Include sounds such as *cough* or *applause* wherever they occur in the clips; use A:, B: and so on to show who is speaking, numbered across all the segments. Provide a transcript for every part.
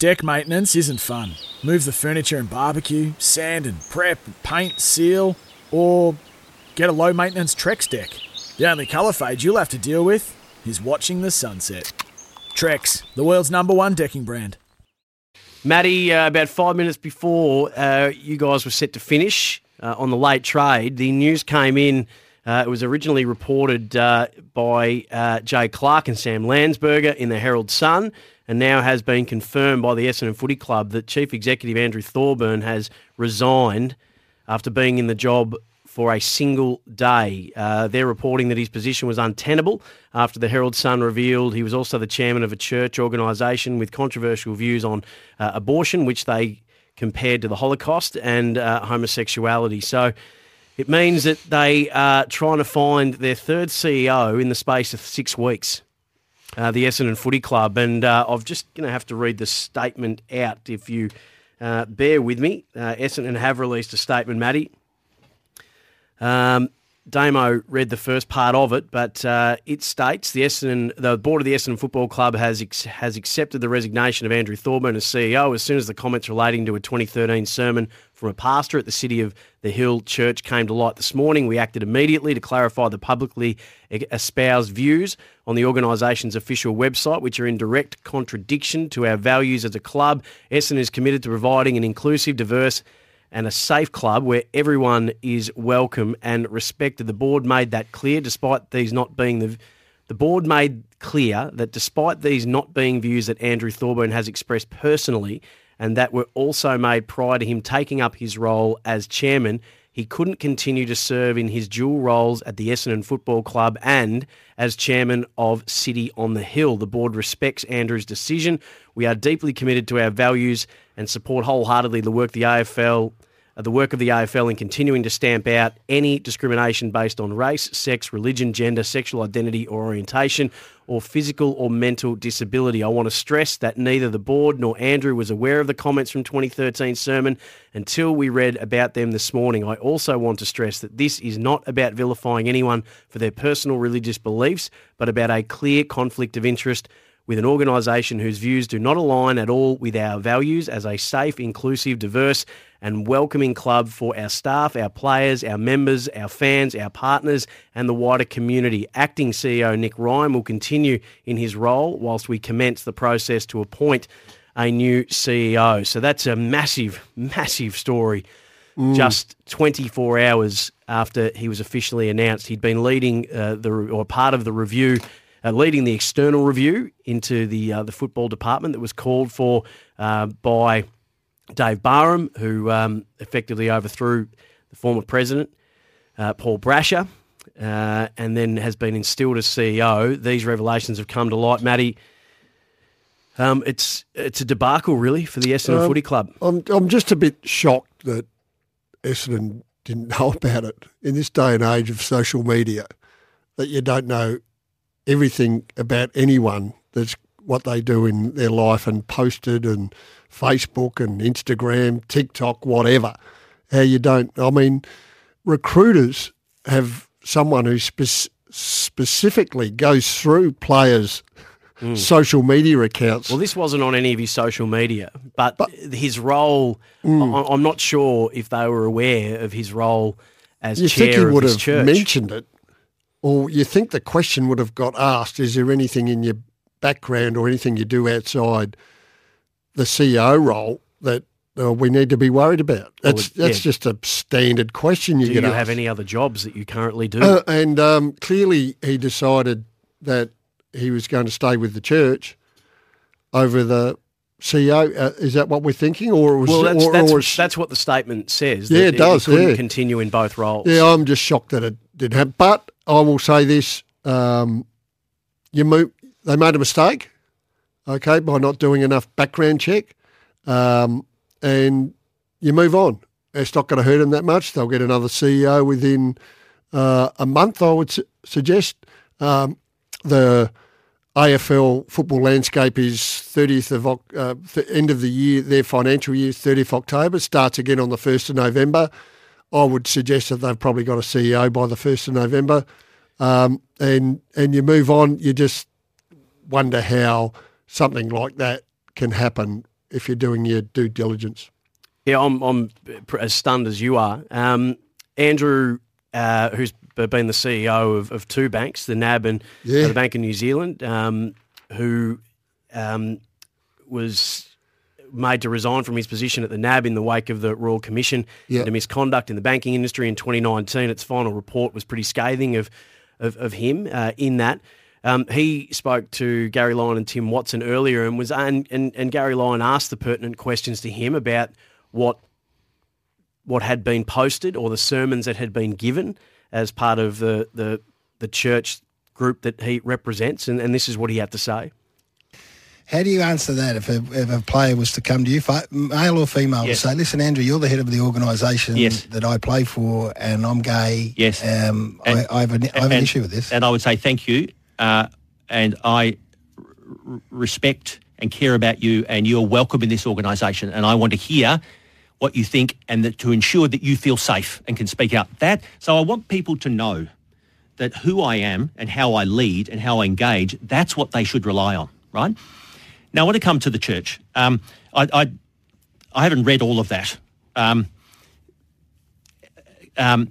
A: Deck maintenance isn't fun. Move the furniture and barbecue, sand and prep, paint, seal, or get a low maintenance Trex deck. The only colour fade you'll have to deal with is watching the sunset. Trex, the world's number one decking brand.
B: Matty, uh, about five minutes before uh, you guys were set to finish uh, on the late trade, the news came in. Uh, it was originally reported uh, by uh, Jay Clark and Sam Landsberger in the Herald Sun, and now has been confirmed by the Essendon Footy Club that Chief Executive Andrew Thorburn has resigned after being in the job for a single day. Uh, they're reporting that his position was untenable after the Herald Sun revealed he was also the chairman of a church organisation with controversial views on uh, abortion, which they compared to the Holocaust and uh, homosexuality. So it means that they are trying to find their third CEO in the space of six weeks. Uh, the Essendon Footy Club, and uh, I'm just going to have to read the statement out if you uh, bear with me. Essendon have released a statement, Matty. Um, Damo read the first part of it, but uh, it states the Essendon, the board of the Essendon Football Club has ex- has accepted the resignation of Andrew Thorburn as CEO as soon as the comments relating to a 2013 sermon from a pastor at the City of the Hill Church came to light this morning. We acted immediately to clarify the publicly espoused views on the organisation's official website, which are in direct contradiction to our values as a club. Essendon is committed to providing an inclusive, diverse and a safe club where everyone is welcome and respected. The board made that clear, despite these not being the the board made clear that despite these not being views that Andrew Thorburn has expressed personally, and that were also made prior to him taking up his role as chairman, he couldn't continue to serve in his dual roles at the Essendon Football Club and as chairman of City on the Hill. The board respects Andrew's decision. We are deeply committed to our values and support wholeheartedly the work the AFL Uh, the work of the AFL in continuing to stamp out any discrimination based on race, sex, religion, gender, sexual identity or orientation, or physical or mental disability. I want to stress that neither the board nor Andrew was aware of the comments from 2013 sermon until we read about them this morning. I also want to stress that this is not about vilifying anyone for their personal religious beliefs, but about a clear conflict of interest with an organisation whose views do not align at all with our values as a safe, inclusive, diverse, and welcoming club for our staff, our players, our members, our fans, our partners, and the wider community. Acting CEO Nick Ryan will continue in his role whilst we commence the process to appoint a new CEO. So that's a massive, massive story. Mm. Just 24 hours after he was officially announced, he'd been leading uh, the or part of the review uh, leading the external review into the uh, the football department that was called for uh, by Dave Barham, who um, effectively overthrew the former president uh, Paul Brasher, uh, and then has been instilled as CEO. These revelations have come to light, Matty. Um, it's it's a debacle, really, for the Essendon um, Footy Club.
C: I'm I'm just a bit shocked that Essendon didn't *laughs* know about it in this day and age of social media. That you don't know everything about anyone that's what they do in their life and posted and Facebook and Instagram, TikTok, whatever. How you don't, I mean, recruiters have someone who spe- specifically goes through players' mm. social media accounts.
B: Well, this wasn't on any of his social media, but, but his role, mm. I'm not sure if they were aware of his role as
C: you
B: chair
C: think he would have
B: church.
C: mentioned it or you think the question would have got asked, is there anything in your background or anything you do outside the CEO role that uh, we need to be worried about? That's well, that's yeah. just a standard question you
B: do
C: get
B: you
C: asked.
B: have any other jobs that you currently do?
C: Uh, and um, clearly he decided that he was going to stay with the church over the CEO. Uh, is that what we're thinking, or was,
B: well, that's,
C: or,
B: that's,
C: or
B: that's, what the statement says.
C: Yeah, it does.
B: couldn't
C: yeah.
B: continue in both roles.
C: Yeah, I'm just shocked that it did happen. But I will say this: um, you move, they made a mistake. okay, by not doing enough background check, um, and you move on. It's not going to hurt them that much. They'll get another CEO within uh, a month, I would su- suggest. Um, the AFL football landscape is 30th of uh, th- end of the year, their financial year, 30th October, starts again on the 1st of November. I would suggest that they've probably got a CEO by the 1st of November. Um, and, and you move on, you just wonder how something like that can happen if you're doing your due diligence.
B: Yeah, I'm, I'm as stunned as you are. Um, Andrew, uh, who's been the CEO of, of two banks, the NAB and
C: Yeah.
B: the Bank of New Zealand, um, who um, was made to resign from his position at the NAB in the wake of the Royal Commission
C: Yeah.
B: into misconduct in the banking industry in 2019. Its final report was pretty scathing of of, of him uh, in that. Um, he spoke to Gary Lyon and Tim Watson earlier, and was and, and, and Gary Lyon asked the pertinent questions to him about what what had been posted or the sermons that had been given as part of the the, the church group that he represents, and, and this is what he had to say.
D: How do you answer that if a, if a player was to come to you, male or female,
E: Yes.
D: to say, listen, Andrew, you're the head of the organisation
E: Yes.
D: that I play for and I'm gay.
E: Yes.
D: Um,
E: And-
D: I, I have, an, I have an issue with this.
E: And I would say thank you, uh, and I r- respect and care about you, and you're welcome in this organisation. And I want to hear what you think, and that to ensure that you feel safe and can speak out. That so I want people to know that who I am and how I lead and how I engage. That's what they should rely on, right? Now, when it come to the church, um, I, I I haven't read all of that. Um, um,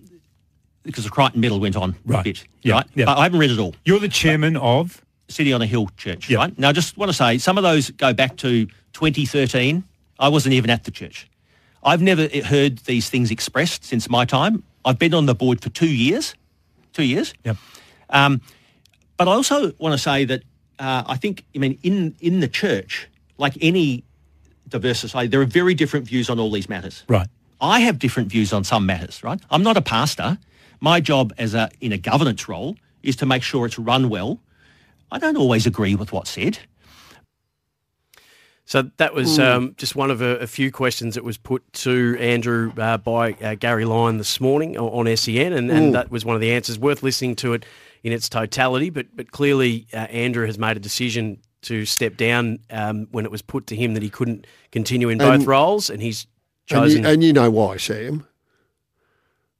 E: because the Crichton Medal went on a
F: Right.
E: bit,
F: Yeah,
E: right?
F: yeah.
E: I, I haven't read it all.
F: You're the chairman of.
E: City on a Hill Church,
F: Yeah.
E: right? Now, I just want to say some of those go back to 2013. I wasn't even at the church. I've never heard these things expressed since my time. I've been on the board for two years, two years.
F: Yep.
E: Um, but I also want to say that uh, I think, I mean, in in the church, like any diverse society, there are very different views on all these matters.
F: Right.
E: I have different views on some matters, right? I'm not a pastor. My job as a in a governance role is to make sure it's run well. I don't always agree with what's said.
B: So that was um, just one of a, a few questions that was put to Andrew uh, by uh, Gary Lyon this morning on SEN, and, and that was one of the answers. Worth listening to it in its totality, but but clearly uh, Andrew has made a decision to step down um, when it was put to him that he couldn't continue in both
C: And-
B: roles, and he's
C: And
B: chosen.
C: you, and you know why, Sam.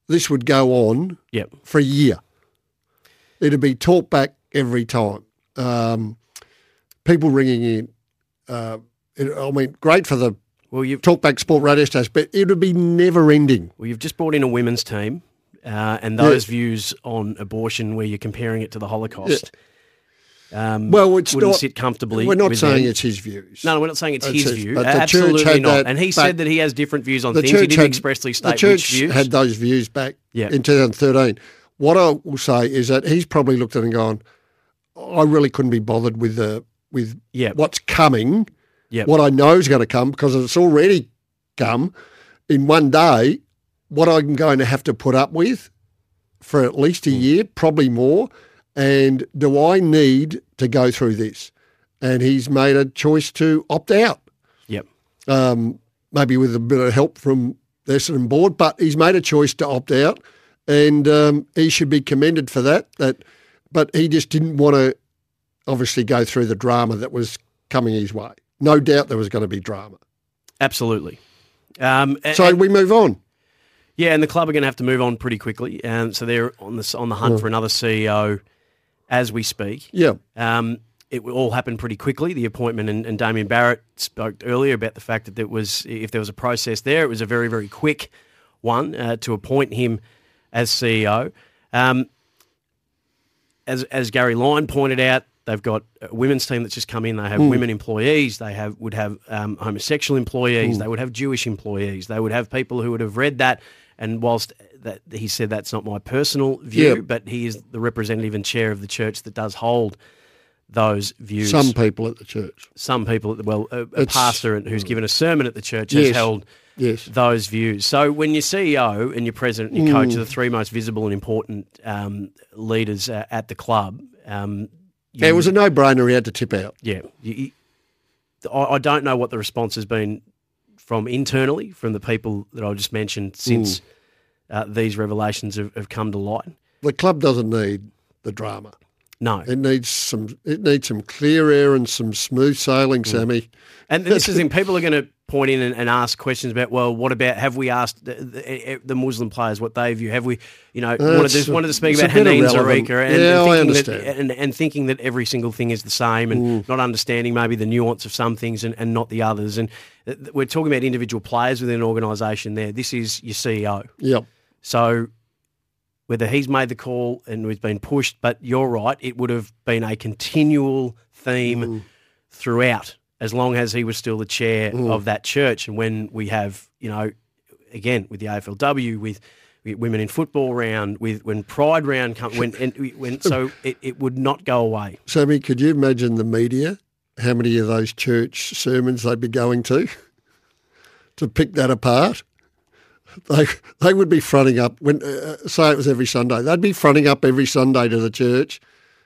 C: This would go on
B: yep.
C: for a year. It'd be talked back every time. Um, people ringing in. Uh, it, I mean, great for the
B: Well, you've
C: talkback sport radio station, but it would be never ending.
B: well, you've just brought in a women's team, uh, and those views on abortion, where you're comparing it to the Holocaust. Um,
C: Well, it's
B: wouldn't
C: not.
B: sit comfortably.
C: We're not saying it's his views.
B: No, no, we're not saying it's
C: It's
B: his
C: his-
B: view.
C: but
B: Absolutely not.
C: that
B: and he said that he has different views on things. He didn't
C: had-
B: expressly
C: the church
B: which views.
C: had those views back
B: Yeah.
C: in 2013. What I will say is that he's probably looked at it and gone, I really couldn't be bothered with the with
B: Yeah.
C: what's coming,
B: Yep.
C: what I know is going to come because it's already come in one day. What I'm going to have to put up with for at least a
B: Hmm.
C: year, probably more. And do I need to go through this? And he's made a choice to opt out
B: Yep.
C: um, maybe with a bit of help from the Essendon board, but he's made a choice to opt out, and um, he should be commended for that. That, but he just didn't want to obviously go through the drama that was coming his way. No doubt there was going to be drama.
B: Absolutely. Um, a-
C: So
B: and-
C: we move on.
B: Yeah, and the club are going to have to move on pretty quickly, and so they're on the on the hunt for another CEO as we speak.
C: Yeah,
B: Um, it all happened pretty quickly. The appointment and, and Damien Barrett spoke earlier about the fact that there was, if there was a process there, it was a very very quick one uh, to appoint him as CEO. Um, as as Gary Lyon pointed out, they've got a women's team that's just come in. They have women employees. They have would have um, homosexual employees. They would have Jewish employees. They would have people who would have read that. And whilst that he said that's not my personal view,
C: Yeah.
B: but he is the representative and chair of the church that does hold those views.
C: some people at the church.
B: some people, at the well, a, a pastor who's given a sermon at the church
C: Yes.
B: has held
C: Yes.
B: those views. So when your CEO and your president and your
C: Mm.
B: coach are the three most visible and important um, leaders uh, at the club, um, you,
C: it was a no-brainer. He had to tip out.
B: yeah, you, you- I, I don't know what the response has been from internally from the people that I just mentioned since uh, these revelations have, have come to light.
C: The club doesn't need the drama.
B: No,
C: It needs some. It needs some clear air and some smooth sailing, Sammy.
B: And this is in people are going to point in and, and ask questions about well, what about have we asked the, the, the Muslim players what they view? Have we, you know, wanted to, wanted to speak about Haneen. Zreika and,
C: Yeah,
B: and, thinking that, and, and thinking that every single thing is the same and not understanding maybe the nuance of some things and, and not the others. And uh, we're talking about individual players within an organisation. There, this is your CEO.
C: Yep.
B: So whether he's made the call and it's been pushed, but you're right, it would have been a continual theme throughout as long as he was still the chair of that church. And when we have, you know, again with the AFLW, with, women in football round, with when Pride round come, when and when so *laughs* it, it would not go away.
C: Sammy, could you imagine the media? How many of those church sermons they'd be going to *laughs* to pick that apart? They they would be fronting up when uh, say it was every Sunday. They'd be fronting up every Sunday to the church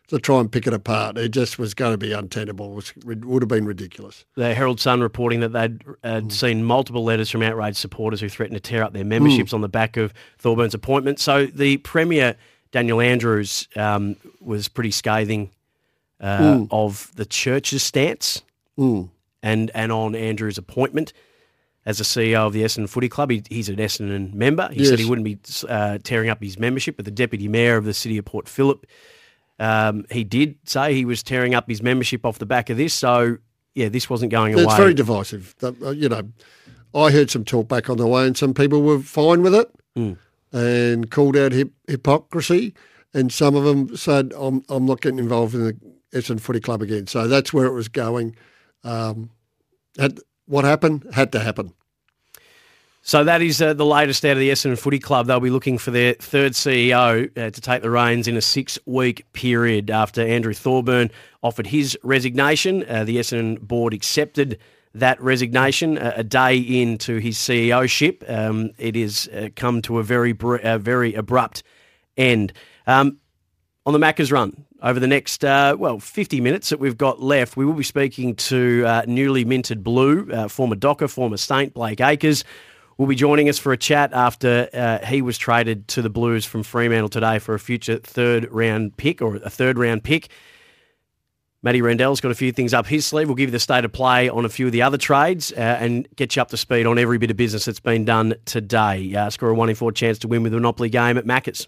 C: to try and pick it apart. It just was going to be untenable. It would have been ridiculous.
B: The Herald Sun reporting that they'd uh, seen multiple letters from outraged supporters who threatened to tear up their memberships on the back of Thorburns' appointment. So the Premier, Daniel Andrews, um, was pretty scathing uh, of the church's stance and, and on Andrews' appointment as the CEO of the Essendon Footy Club. He, he's an Essendon member. He said he wouldn't be uh, tearing up his membership, but the Deputy Mayor of the City of Port Phillip um, he did say he was tearing up his membership off the back of this. So, yeah, this wasn't going away.
C: It's very divisive. Uh, You know, I heard some talk back on the way, and some people were fine with it and called out hip, hypocrisy, and some of them said, "I'm I'm not getting involved in the Essendon Footy Club again." So that's where it was going. Um, had, what happened had to happen.
B: So that is uh, the latest out of the Essendon Footy Club. They'll be looking for their third CEO uh, to take the reins in a six-week period after Andrew Thorburn offered his resignation. Uh, the Essendon board accepted that resignation a day into his CEOship. Um, it has uh, come to a very, br- very abrupt end. Um, on the Macca's run over the next, uh, well, 50 minutes that we've got left, we will be speaking to uh, newly minted Blue, uh, former Docker, former Saint, Blake Acres. Will be joining us for a chat after uh, he was traded to the Blues from Fremantle today for a future third round pick or a third round pick. Matty Rendell's got a few things up his sleeve. We'll give you the state of play on a few of the other trades uh, and get you up to speed on every bit of business that's been done today. Uh, score a one in four chance to win with a Monopoly game at Macca's.